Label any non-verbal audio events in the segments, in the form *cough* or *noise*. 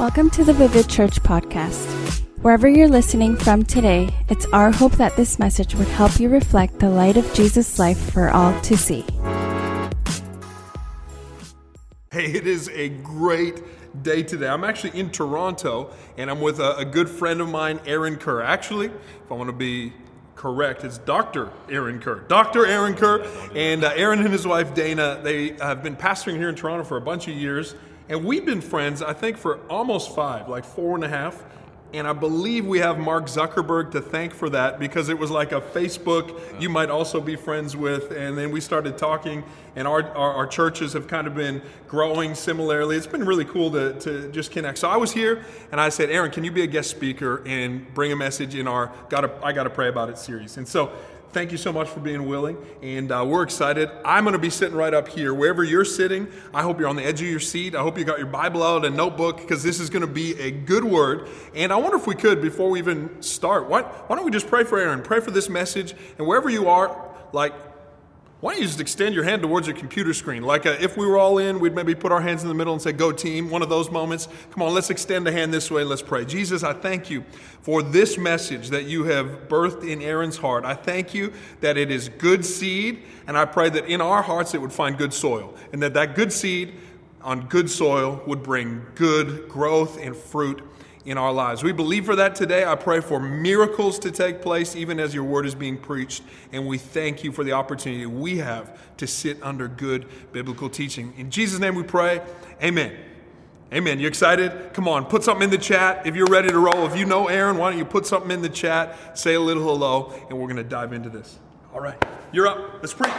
Welcome to the Vivid Church podcast. Wherever you're listening from today, it's our hope that this message would help you reflect the light of Jesus' life for all to see. Hey, it is a great day today. I'm actually in Toronto and I'm with a, a good friend of mine, Aaron Kerr. Actually, if I want to be correct, it's Dr. Aaron Kerr. Dr. Aaron Kerr. And uh, Aaron and his wife, Dana, they have been pastoring here in Toronto for a bunch of years. And we've been friends, I think, for almost five, like four and a half. And I believe we have Mark Zuckerberg to thank for that because it was like a Facebook you might also be friends with. And then we started talking, and our, our, our, churches have kind of been growing similarly. It's been really cool to, to just connect. So I was here, and I said, Aaron, can you be a guest speaker and bring a message in our Gotta, I Gotta Pray About It series? And so thank you so much for being willing. And uh, we're excited. I'm going to be sitting right up here. Wherever you're sitting, I hope you're on the edge of your seat. I hope you got your Bible out and notebook because this is going to be a good word. And I wonder if we could, before we even start, why, why don't we just pray for Aaron? Pray for this message. And wherever you are, like, why don't you just extend your hand towards your computer screen? Like a, uh, if we were all in, we'd maybe put our hands in the middle and say, Go team, one of those moments. Come on, let's extend a hand this way. Let's pray. Jesus, I thank you for this message that you have birthed in Aaron's heart. I thank you that it is good seed, and I pray that in our hearts it would find good soil, and that that good seed on good soil would bring good growth and fruit in our lives. We believe for that today. I pray for miracles to take place even as your word is being preached. And we thank you for the opportunity we have to sit under good biblical teaching. In Jesus' name we pray. Amen. Amen. You excited? Come on, put something in the chat if you're ready to roll. If you know Aaron, why don't you put something in the chat, say a little hello, and we're going to dive into this. All right, you're up. Let's preach.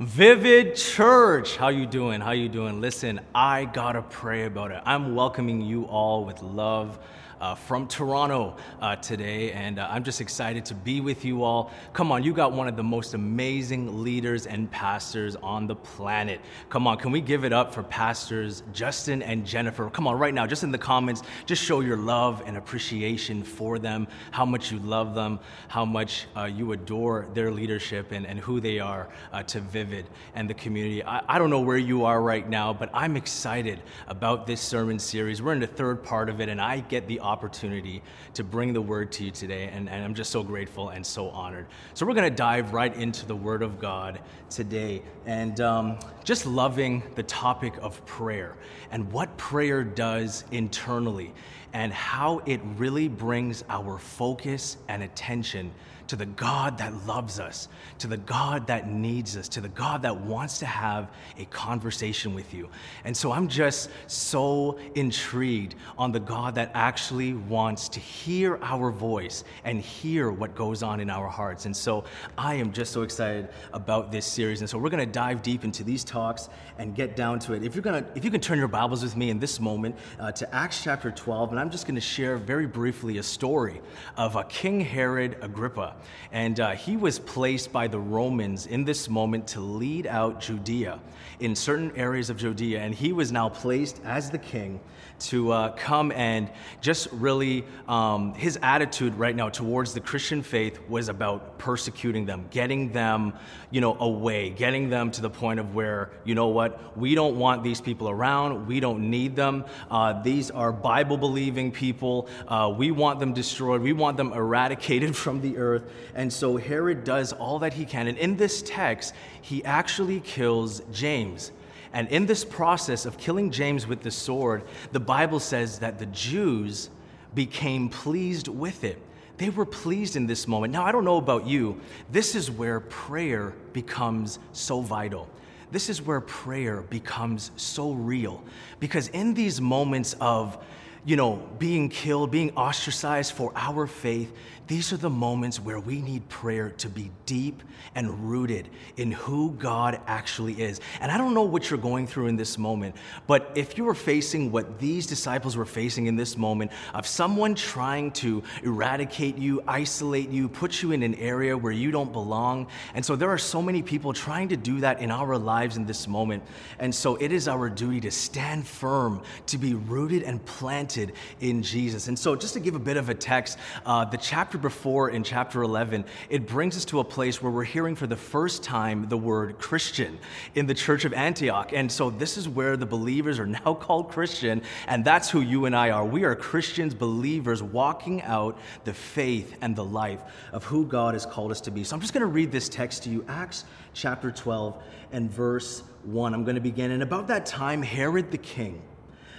Vivid Church, how you doing? How you doing? Listen, I gotta pray about it. I'm welcoming you all with love uh, from Toronto uh, today, and uh, I'm just excited to be with you all. Come on, you got one of the most amazing leaders and pastors on the planet. Come on, can we give it up for pastors Justin and Jennifer? Come on, right now, just in the comments, just show your love and appreciation for them, how much you love them, how much uh, you adore their leadership and, and who they are uh, to Vivid and the community. I, I don't know where you are right now, but I'm excited about this sermon series. We're in the third part of it, and I get the opportunity to bring the word to you today, and, and I'm just so grateful and so honored. So, we're going to dive right into the word of God today and um, just loving the topic of prayer and what prayer does internally and how it really brings our focus and attention to the God that loves us, to the God that needs us, to the God that wants to have a conversation with you. And so I'm just so intrigued on the God that actually wants to hear our voice and hear what goes on in our hearts. And so I am just so excited about this series. And so we're going to dive deep into these talks and get down to it. If you're going to if you can turn your Bibles with me in this moment uh, to Acts chapter 12 and I'm just going to share very briefly a story of a King Herod Agrippa. And uh, he was placed by the Romans in this moment to lead out Judea in certain areas of Judea. And he was now placed as the king to uh, come and just really, um, his attitude right now towards the Christian faith was about persecuting them, getting them, you know, away, getting them to the point of where, you know what, we don't want these people around, we don't need them. Uh, these are Bible believing people. Uh, we want them destroyed, we want them eradicated *laughs* from the earth. And so Herod does all that he can. And in this text, he actually kills James. And in this process of killing James with the sword, the Bible says that the Jews became pleased with it. They were pleased in this moment. Now, I don't know about you, this is where prayer becomes so vital. This is where prayer becomes so real. Because in these moments of, you know, being killed, being ostracized for our faith, these are the moments where we need prayer to be deep and rooted in who God actually is. And I don't know what you're going through in this moment, but if you were facing what these disciples were facing in this moment of someone trying to eradicate you, isolate you, put you in an area where you don't belong. And so there are so many people trying to do that in our lives in this moment. And so it is our duty to stand firm, to be rooted and planted in Jesus. And so, just to give a bit of a text, uh, the chapter before in chapter 11, it brings us to a place where we're hearing for the first time the word Christian in the church of Antioch. And so, this is where the believers are *laughs* now called Christian, and that's who you and I are. We are Christians, believers, walking out the faith and the life of who God has called us to be. So, I'm just going to read this text to you Acts chapter 12 and verse 1. I'm going to begin. And about that time, Herod the king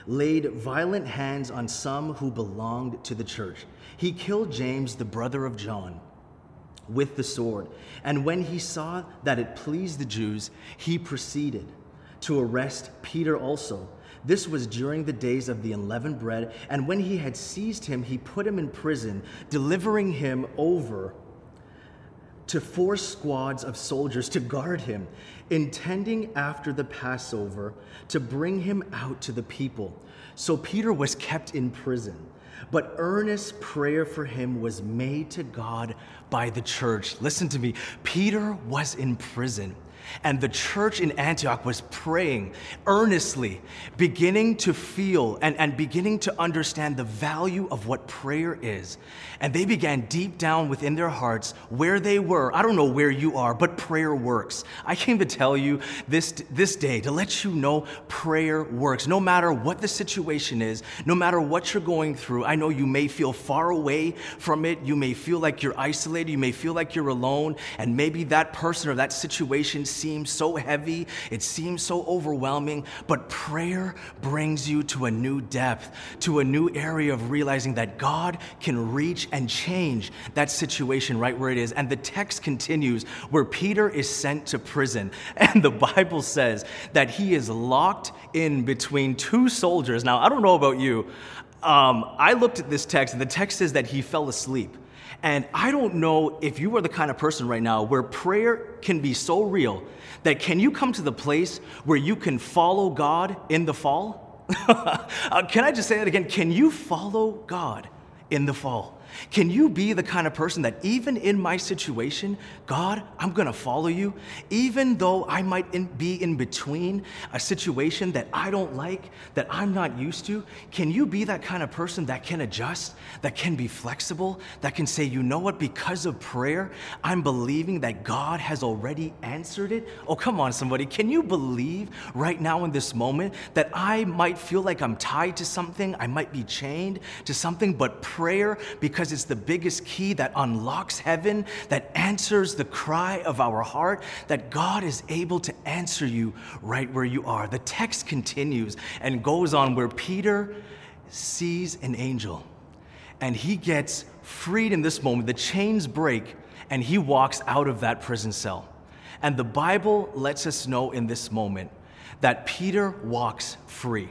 laid violent hands on some who belonged to the church. He killed James, the brother of John, with the sword. And when he saw that it pleased the Jews, he proceeded to arrest Peter also. This was during the days of the unleavened bread. And when he had seized him, he put him in prison, delivering him over to four squads of soldiers to guard him, intending after the Passover to bring him out to the people. So Peter was kept in prison, but earnest prayer for him was made to God by the church. Listen to me. Peter was in prison. And the church in Antioch was praying earnestly, beginning to feel and, and beginning to understand the value of what prayer is. And they began deep down within their hearts where they were. I don't know where you are, but prayer works. I came to tell you this, this day to let you know prayer works. No matter what the situation is, no matter what you're going through, I know you may feel far away from it. You may feel like you're isolated. You may feel like you're alone. And maybe that person or that situation seems so heavy, it seems so overwhelming, but prayer brings you to a new depth, to a new area of realizing that God can reach and change that situation right where it is. And the text continues where Peter is sent to prison, *laughs* and the Bible says that he is locked in between two soldiers. Now, I don't know about you. Um, I looked at this text, and the text says that he fell asleep. And I don't know if you are the kind of person right now where prayer can be so real that can you come to the place where you can follow God in the fall? *laughs* uh, can I just say that again? Can you follow God in the fall? Can you be the kind of person that even in my situation, God, I'm to follow you, even though I might in, be in between a situation that I don't like, that I'm not used to? Can you be that kind of person that can adjust, that can be flexible, that can say, you know what, because of prayer, I'm believing that God has already answered it? Oh, come on, somebody. Can you believe right now in this moment that I might feel like I'm tied to something, I might be chained to something, but prayer, because because it's the biggest key that unlocks heaven, that answers the cry of our heart, that God is able to answer you right where you are. The text continues and goes on where Peter sees an angel and he gets freed in this moment. The chains break and he walks out of that prison cell. And the Bible lets us know in this moment that Peter walks free.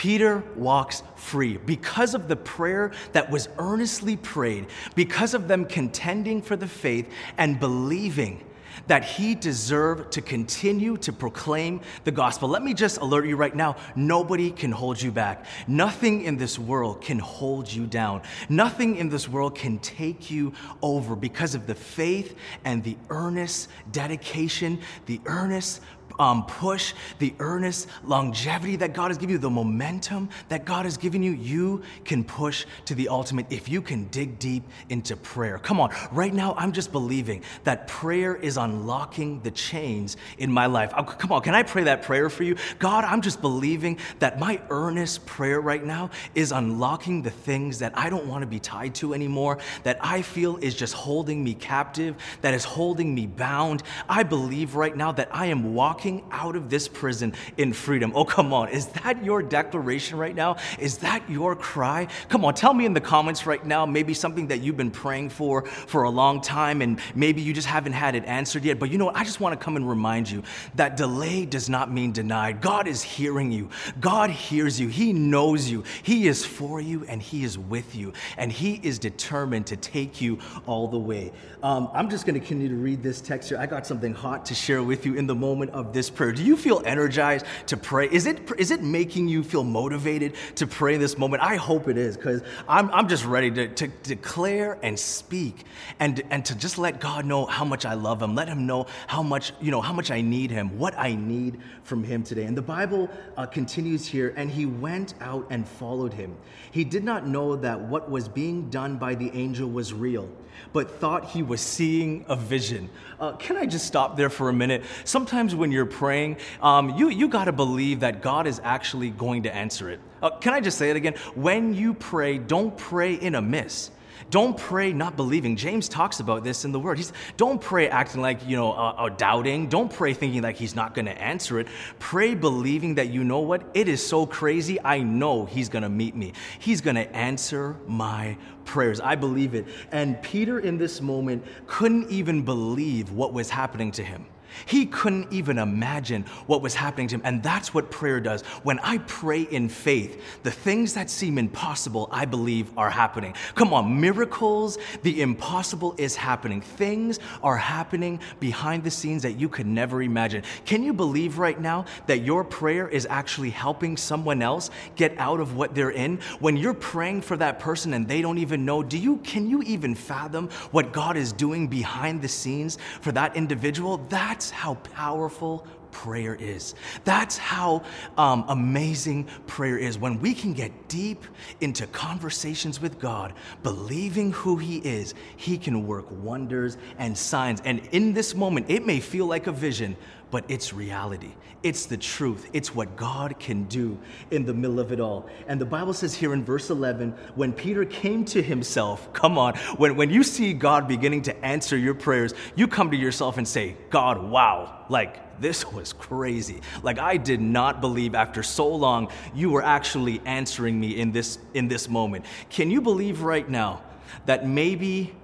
Peter walks free because of the prayer that was earnestly prayed, because of them contending for the faith and believing that he deserved to continue to proclaim the gospel. Let me just alert you right now nobody can hold you back. Nothing in this world can hold you down. Nothing in this world can take you over because of the faith and the earnest dedication, the earnest um, push, the earnest longevity that God has given you, the momentum that God has given you, you can push to the ultimate if you can dig deep into prayer. Come on, right now, I'm just believing that prayer is unlocking the chains in my life. Oh, come on, can I pray that prayer for you? God, I'm just believing that my earnest prayer right now is unlocking the things that I don't want to be tied to anymore, that I feel is just holding me captive, that is holding me bound. I believe right now that I am walking walking out of this prison in freedom. Oh, come on. Is that your declaration right now? Is that your cry? Come on, tell me in the comments right now, maybe something that you've been praying for for a long time and maybe you just haven't had it answered yet. But you know what? I just want to come and remind you that delay does not mean denied. God is hearing you, God hears you, He knows you, He is for you, and He is with you, and He is determined to take you all the way. Um, I'm just going to continue to read this text here. I got something hot to share with you in the moment of this prayer? Do you feel energized to pray? Is it, is it making you feel motivated to pray in this moment? I hope it is, because I'm, I'm just ready to, to declare and speak and, and to just let God know how much I love him. Let him know how much, you know, how much I need him, what I need from him today. And the Bible uh, continues here, and he went out and followed him. He did not know that what was being done by the angel was real but thought he was seeing a vision. Uh, can I just stop there for a minute? Sometimes when you're praying, um, you, you got to believe that God is actually going to answer it. Uh, can I just say it again? When you pray, don't pray in a miss. Don't pray not believing. James talks about this in the Word. He's don't pray acting like you know uh, uh, doubting. Don't pray thinking like He's not going to answer it. Pray believing that you know what it is so crazy. I know He's going to meet me. He's going to answer my prayers. I believe it. And Peter in this moment couldn't even believe what was happening to him. He couldn't even imagine what was happening to him. And that's what prayer does. When I pray in faith, the things that seem impossible, I believe, are happening. Come on, miracles, the impossible is happening. Things are happening behind the scenes that you could never imagine. Can you believe right now that your prayer is actually helping someone else get out of what they're in? When you're praying for that person and they don't even know, do you can you even fathom what God is doing behind the scenes for that individual? That that's how powerful prayer is. That's how um, amazing prayer is. When we can get deep into conversations with God, believing who He is, He can work wonders and signs. And in this moment, it may feel like a vision, but it's reality. It's the truth. It's what God can do in the middle of it all. And the Bible says here in verse 11, when Peter came to himself, come on, when, when you see God beginning to answer your prayers, you come to yourself and say, God, wow, like this was crazy. Like I did not believe after so long you were actually answering me in this, in this moment. Can you believe right now that maybe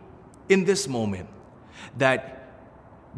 in this moment, that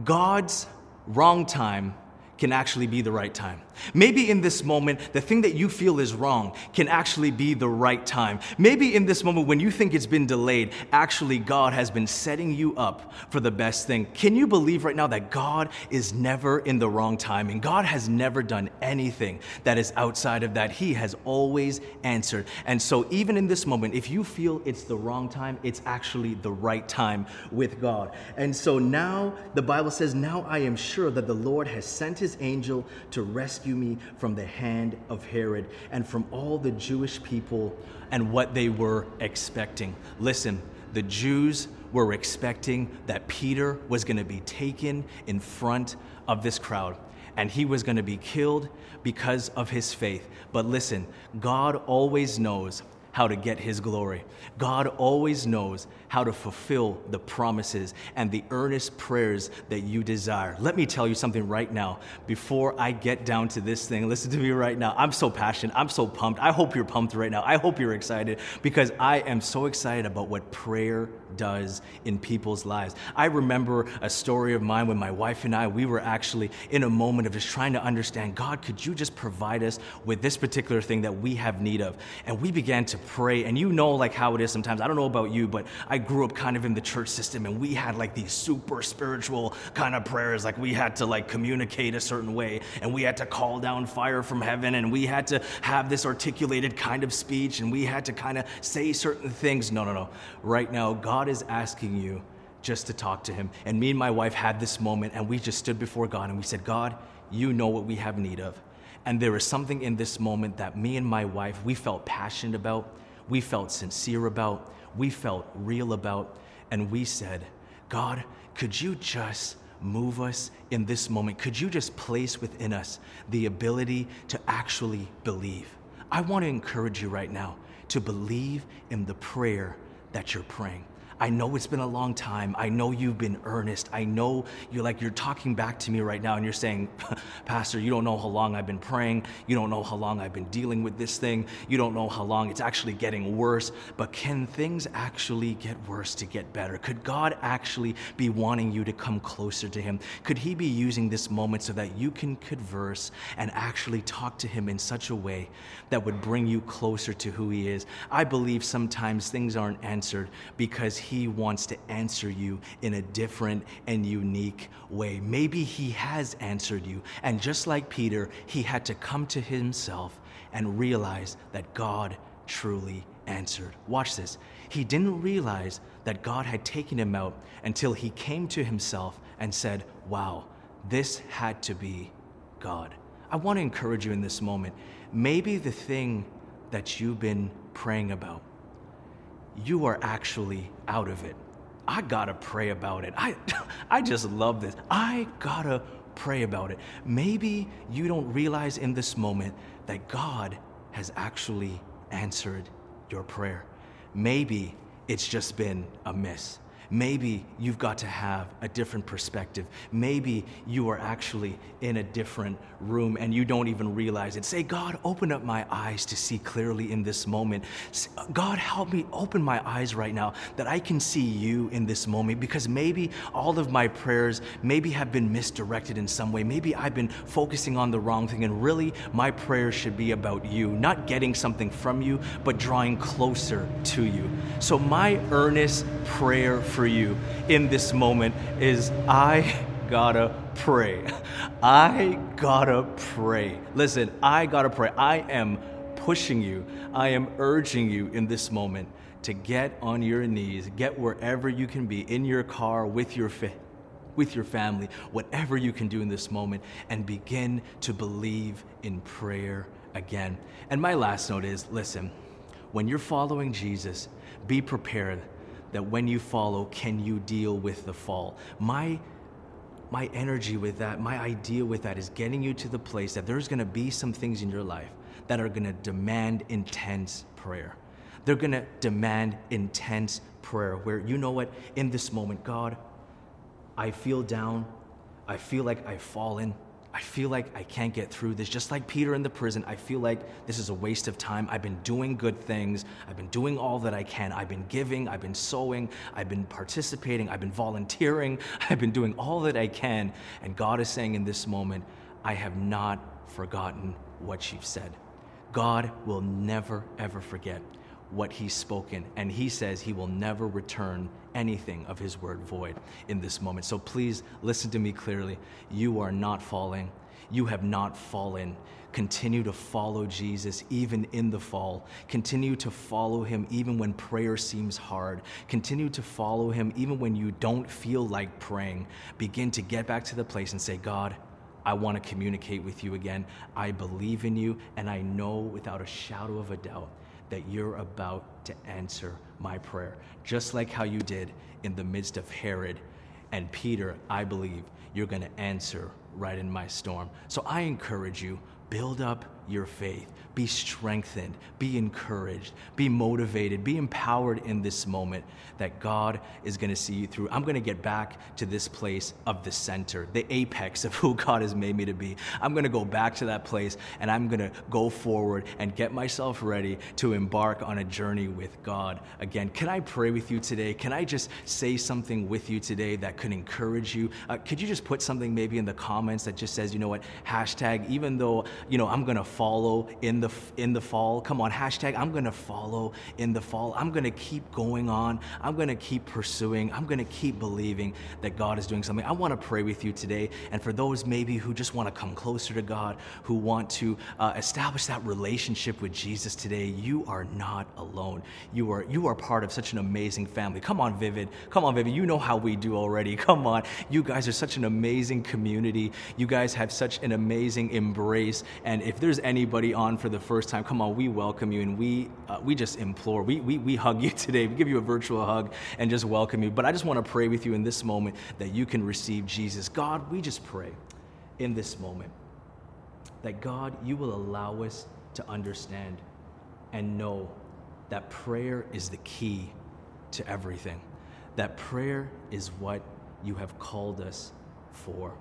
God's wrong time can actually be the right time. Maybe in this moment, the thing that you feel is wrong can actually be the right time. Maybe in this moment, when you think it's been delayed, actually God has been setting you up for the best thing. Can you believe right now that God is never in the wrong timing? God has never done anything that is outside of that. He has always answered. And so, even in this moment, if you feel it's the wrong time, it's actually the right time with God. And so now the Bible says, Now I am sure that the Lord has sent his angel to rescue rescue me from the hand of Herod and from all the Jewish people and what they were expecting. Listen, the Jews were expecting that Peter was going to be taken in front of this crowd and he was going to be killed because of his faith. But listen, God always knows how to get his glory. God always knows how to fulfill the promises and the earnest prayers that you desire. Let me tell you something right now before I get down to this thing. Listen to me right now. I'm so passionate. I'm so pumped. I hope you're pumped right now. I hope you're excited because I am so excited about what prayer does in people's lives. I remember a story of mine when my wife and I, we were actually in a moment of just trying to understand God, could you just provide us with this particular thing that we have need of? And we began to pray. And you know, like how it is sometimes. I don't know about you, but I grew up kind of in the church system and we had like these super spiritual kind of prayers. Like we had to like communicate a certain way and we had to call down fire from heaven and we had to have this articulated kind of speech and we had to kind of say certain things. No, no, no. Right now, God is asking you just to talk to Him. And me and my wife had this moment and we just stood before God and we said, God, you know what we have need of. And there is something in this moment that me and my wife, we felt passionate about, we felt sincere about, we felt real about, and we said, God, could you just move us in this moment? Could you just place within us the ability to actually believe? I want to encourage you right now to believe in the prayer that you're praying. I know it's been a long time. I know you've been earnest. I know you're like, you're talking back to me right now and you're saying, *laughs* Pastor, you don't know how long I've been praying. You don't know how long I've been dealing with this thing. You don't know how long it's actually getting worse. But can things actually get worse to get better? Could God actually be wanting you to come closer to Him? Could He be using this moment so that you can converse and actually talk to Him in such a way that would bring you closer to who He is? I believe sometimes things aren't answered because wants to answer you in a different and unique way. Maybe He has answered you. And just like Peter, he had to come to himself and realize that God truly answered. Watch this. He didn't realize that God had taken him out until he came to himself and said, Wow, this had to be God. I want to encourage you in this moment. Maybe the thing that you've been praying about, you are actually out of it. I gotta pray about it. I, *laughs* I just love this. I gotta pray about it. Maybe you don't realize in this moment that God has actually answered your prayer. Maybe it's just been a miss. Maybe you've got to have a different perspective. Maybe you are actually in a different room and you don't even realize it. Say, God, open up my eyes to see clearly in this moment. God, help me open my eyes right now that I can see you in this moment because maybe all of my prayers maybe have been misdirected in some way. Maybe I've been focusing on the wrong thing and really my prayers should be about you, not getting something from you, but drawing closer to you. So my earnest prayer for you in this moment is I gotta pray. I gotta pray. Listen, I gotta pray. I am pushing you, I am urging you in this moment to get on your knees, get wherever you can be in your car with your fa- with your family, whatever you can do in this moment, and begin to believe in prayer again. And my last note is listen, when you're following Jesus, be prepared that when you follow, can you deal with the fall? My my energy with that, my idea with that is getting you to the place that there's going to be some things in your life that are going to demand intense prayer. They're going to demand intense prayer where you know what, in this moment, God, I feel down. I feel like I've fallen. I feel like I can't get through this. Just like Peter in the prison, I feel like this is a waste of time. I've been doing good things. I've been doing all that I can. I've been giving. I've been sowing. I've been participating. I've been volunteering. *laughs* I've been doing all that I can. And God is saying in this moment, I have not forgotten what you've said. God will never, ever forget what he's spoken. And he says he will never return anything of his word void in this moment. So please listen to me clearly. You are not falling. You have not fallen. Continue to follow Jesus even in the fall. Continue to follow him even when prayer seems hard. Continue to follow him even when you don't feel like praying. Begin to get back to the place and say, God, I want to communicate with you again. I believe in you, and I know without a shadow of a doubt that you're about to answer my prayer. Just like how you did in the midst of Herod and Peter, I believe you're going to answer right in my storm. So I encourage you, build up your faith. Be strengthened, be encouraged, be motivated, be empowered in this moment that God is going to see you through. I'm going to get back to this place of the center, the apex of who God has made me to be. I'm going to go back to that place and I'm going to go forward and get myself ready to embark on a journey with God again. Can I pray with you today? Can I just say something with you today that could encourage you? Uh, could you just put something maybe in the comments that just says, you know what, hashtag, even though, you know, I'm going to follow in the in the fall. Come on, hashtag I'm gonna follow in the fall. I'm gonna keep going on. I'm gonna keep pursuing. I'm gonna keep believing that God is doing something. I want to pray with you today, and for those maybe who just want to come closer to God, who want to uh, establish that relationship with Jesus today, you are not alone. You are you are part of such an amazing family. Come on, Vivid. Come on, Vivid. You know how we do already. *laughs* Come on. You guys are such an amazing community. You guys have such an amazing embrace. And if there's anybody on for the first time, come on, we welcome you and we, uh, we just implore, we, we, we hug you *laughs* today. We give you a virtual hug and just welcome you. But I just want to pray with you in this moment that you can receive Jesus. God, we just pray in this moment that God, you will allow us to understand and know that prayer is the key to everything, that prayer is what you have called us for.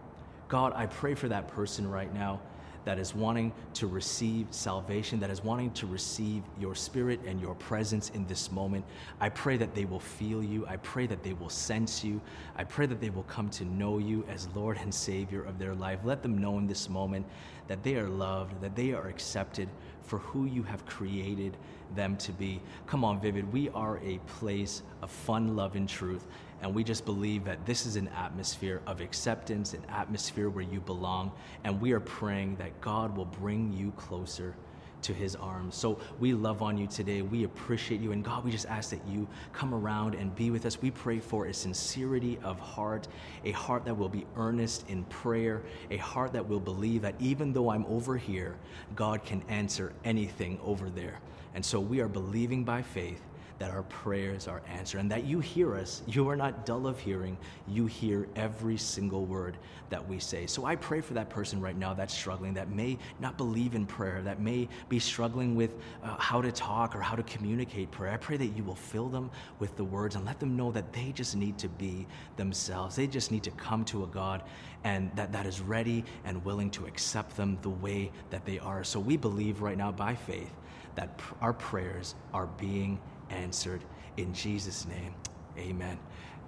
God, I pray for that person right now that is wanting to receive salvation, that is wanting to receive your spirit and your presence in this moment. I pray that they will feel you. I pray that they will sense you. I pray that they will come to know you as Lord and Savior of their life. Let them know in this moment that they are loved, that they are accepted for who you have created them to be. Come on, Vivid. We are a place of fun, love, and truth. And we just believe that this is an atmosphere of acceptance, an atmosphere where you belong. And we are praying that God will bring you closer to his arms. So we love on you today. We appreciate you. And God, we just ask that you come around and be with us. We pray for a sincerity of heart, a heart that will be earnest in prayer, a heart that will believe that even though I'm over here, God can answer anything over there. And so we are believing by faith that our prayers are answered and that you hear us. You are not dull of hearing. You hear every single word that we say. So I pray for that person right now that's struggling, that may not believe in prayer, that may be struggling with uh, how to talk or how to communicate prayer. I pray that you will fill them with the words and let them know that they just need to be themselves. They just need to come to a God and that, that is ready and willing to accept them the way that they are. So we believe right now by faith that pr- our prayers are being answered. In Jesus' name, amen.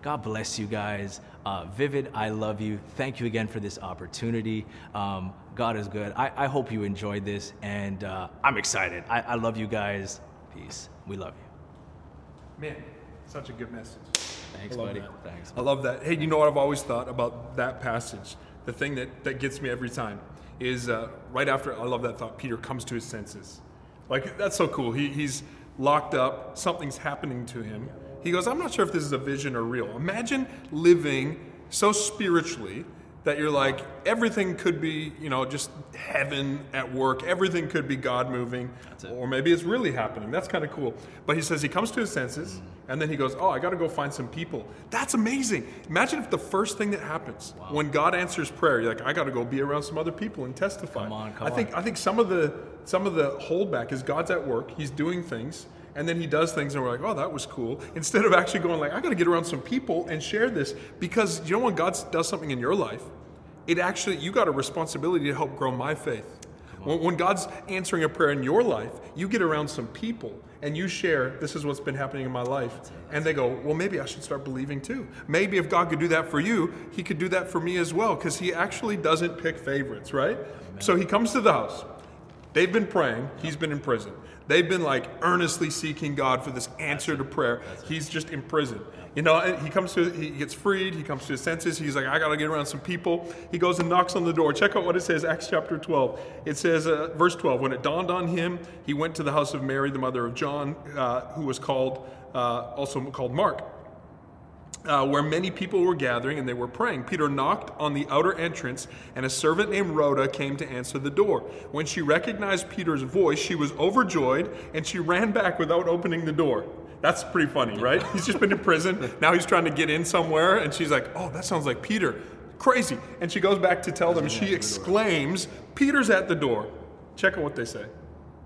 God bless you guys. Uh, Vivid, I love you. Thank you again for this opportunity. Um, God is good. I, I, hope you enjoyed this, and uh, I'm excited. I, I love you guys. Peace. We love you. Man, such a good message. Thanks, buddy. That. Thanks. I love that. Hey, you know what I've always thought about that passage? The thing that, that gets me every time is uh, right after, I love that thought, Peter comes to his senses. Like, that's so cool. He, he's locked up, something's happening to him. He goes, I'm not sure if this is a vision or real. Imagine living so spiritually that you're like, everything could be, you know, just heaven at work. Everything could be God moving. Or maybe it's really happening. That's kind of cool. But he says he comes to his senses mm. and then he goes, Oh, I got to go find some people. That's amazing. Imagine if the first thing that happens wow. when God answers prayer, you're like, I got to go be around some other people and testify. Come on, come I think, on. I think some of the some of the holdback is God's at work, he's doing things and then he does things and we're like oh that was cool. Instead of actually going like i got to get around some people and share this because you know when god does something in your life it actually you got a responsibility to help grow my faith. When, when god's answering a prayer in your life you get around some people and you share this is what's been happening in my life. And they go well maybe i should start believing too. Maybe if god could do that for you he could do that for me as well because he actually doesn't pick favorites right? Amen. so he comes to the house. They've been praying. He's been in prison They've been like earnestly seeking God for this answer to prayer. He's just in prison. You know, he comes to, he gets freed, he comes to his senses. He's like, I got to get around some people. He goes and knocks on the door. Check out what it says, Acts chapter 12. It says, uh, verse 12, when it dawned on him, he went to the house of Mary, the mother of John, uh, who was called, uh, also called Mark uh, where many people were gathering and they were praying. Peter knocked on the outer entrance, and a servant named Rhoda came to answer the door. When she recognized Peter's voice, she was overjoyed and she ran back without opening the door. That's pretty funny, right? He's just been in prison. Now he's trying to get in somewhere, and she's like, Oh, that sounds like Peter. Crazy. And she goes back to tell them, she exclaims, Peter's at the door. Check out what they say.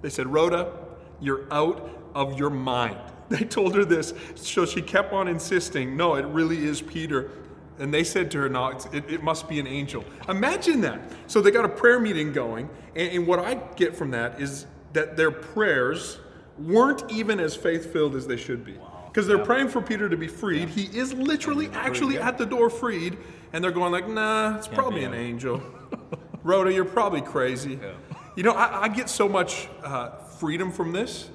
They said, Rhoda, you're out of your mind. *laughs* They told her this, so she kept on insisting, no, it really is Peter. And they said to her, no, it, it, must be an angel. Imagine that. So they got a prayer meeting going, and, and what I get from that is that their prayers weren't even as faith filled as they should be. Because they're praying for Peter to be freed. He is literally actually at the door freed, and they're going like, nah, it's probably an angel. *laughs* Rhoda, you're probably crazy. You know, I, I get so much uh, freedom from this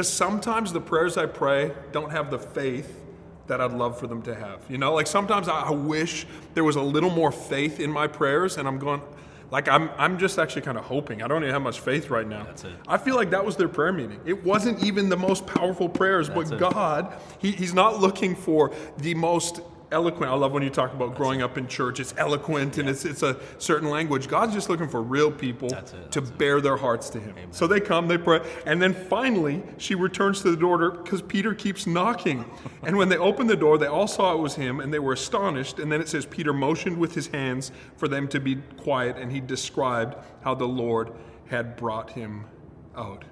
because sometimes the prayers I pray don't have the faith that I'd love for them to have. You know, like sometimes I wish there was a little more faith in my prayers, and I'm going, like I'm, I'm just actually kind of hoping. I don't even have much faith right now. That's it. I feel like that was their prayer meeting. It wasn't even the most powerful prayers, That's but it. God, he, He's not looking for the most eloquent. I love when you talk about growing up in church. It's eloquent and it's it's a certain language. God's just looking for real people to bear their hearts to Him. Amen. So they come, they pray, and then finally she returns to the door because Peter keeps knocking. and when they opened the door, they all saw it was him, and they were astonished. And then it says Peter motioned with his hands for them to be quiet, and he described how the Lord had brought him out.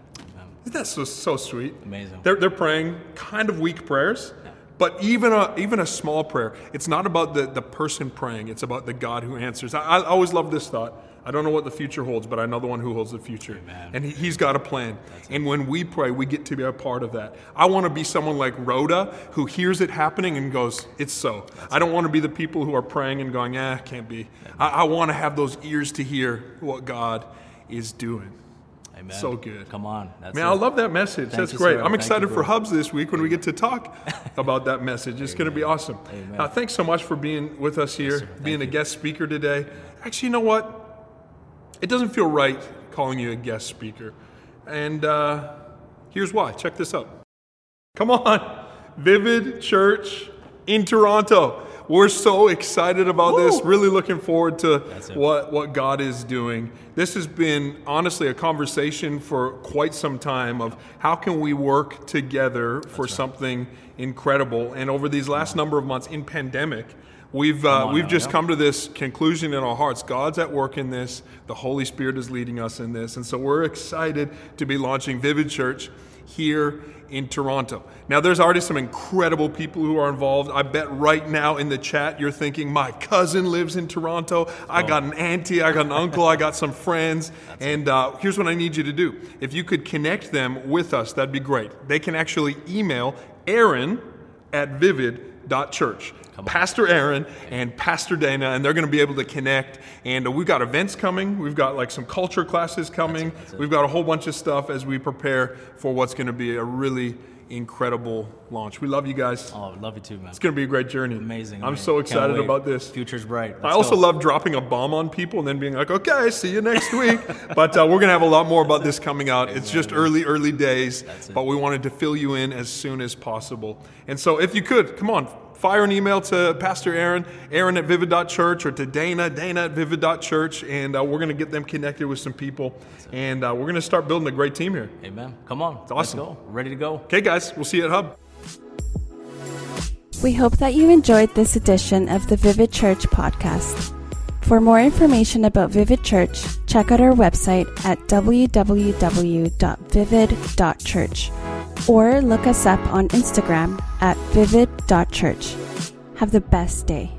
Isn't that so so sweet? Amazing. They're, they're praying kind of weak prayers. But even a, even a small prayer, it's not about the, the person praying, it's about the God who answers. I, I always love this thought. I don't know what the future holds, but I know the one who holds the future. Amen. And he, he's got a plan. And when we pray, we get to be a part of that. I want to be someone like Rhoda who hears it happening and goes, It's so. I don't want to be the people who are praying and going, Ah, can't be. I, I want to have those ears to hear what God is doing. Amen. So good. Come on. That's Man, it. I love that message. That's great. sir. I'm Thank excited you, for. Hubs this week when we get to talk about that message. It's going to be awesome. Amen. Uh, thanks so much for being with us here, sir. being a guest speaker today. Actually, you know what? It doesn't feel right calling you a guest speaker. And uh, here's why. Check this out. Come on. Vivid Church in Toronto. We're so excited about this. Really looking forward to what, what God is doing. This has been honestly a conversation for quite some time of how can we work together for something incredible. And over these last number of months in pandemic, we've uh, on we've now, just yeah. come to this conclusion in our hearts. God's at work in this. The Holy Spirit is leading us in this. And so we're excited to be launching Vivid Church here in Toronto. Now, there's already some incredible people who are involved. I bet right now in the chat you're thinking, my cousin lives in Toronto. I got an auntie, I got an uncle, I got some friends. *laughs* and uh, here's what I need you to do if you could connect them with us, that'd be great. They can actually email Aaron at vivid.church. Pastor Aaron and Pastor Dana, and they're going to be able to connect. And we've got events coming. We've got like some culture classes coming. We've got a whole bunch of stuff as we prepare for what's going to be a really incredible launch. We love you guys. Oh, love you too, man. It's going to be a great journey. Amazing. I'm amazing. so excited about this. Future's bright. I Let's also go. love dropping a bomb on people and then being like, okay, see you next week. *laughs* but uh, we're going to have a lot more about this coming out. It's just early, early days, but we wanted to fill you in as soon as possible. And so if you could, come on, fire an email to Pastor Aaron, Aaron at vivid.church, or to Dana, Dana at vivid.church, and uh, we're going to get them connected with some people. And uh, we're going to start building a great team here. Amen. Come on. Let's awesome. go. Ready to go. Okay, guys, we'll see you at Hub. We hope that you enjoyed this edition of the Vivid Church podcast. For more information about Vivid Church, check out our website at www.vivid.church or look us up on Instagram at vivid.church. Have the best day.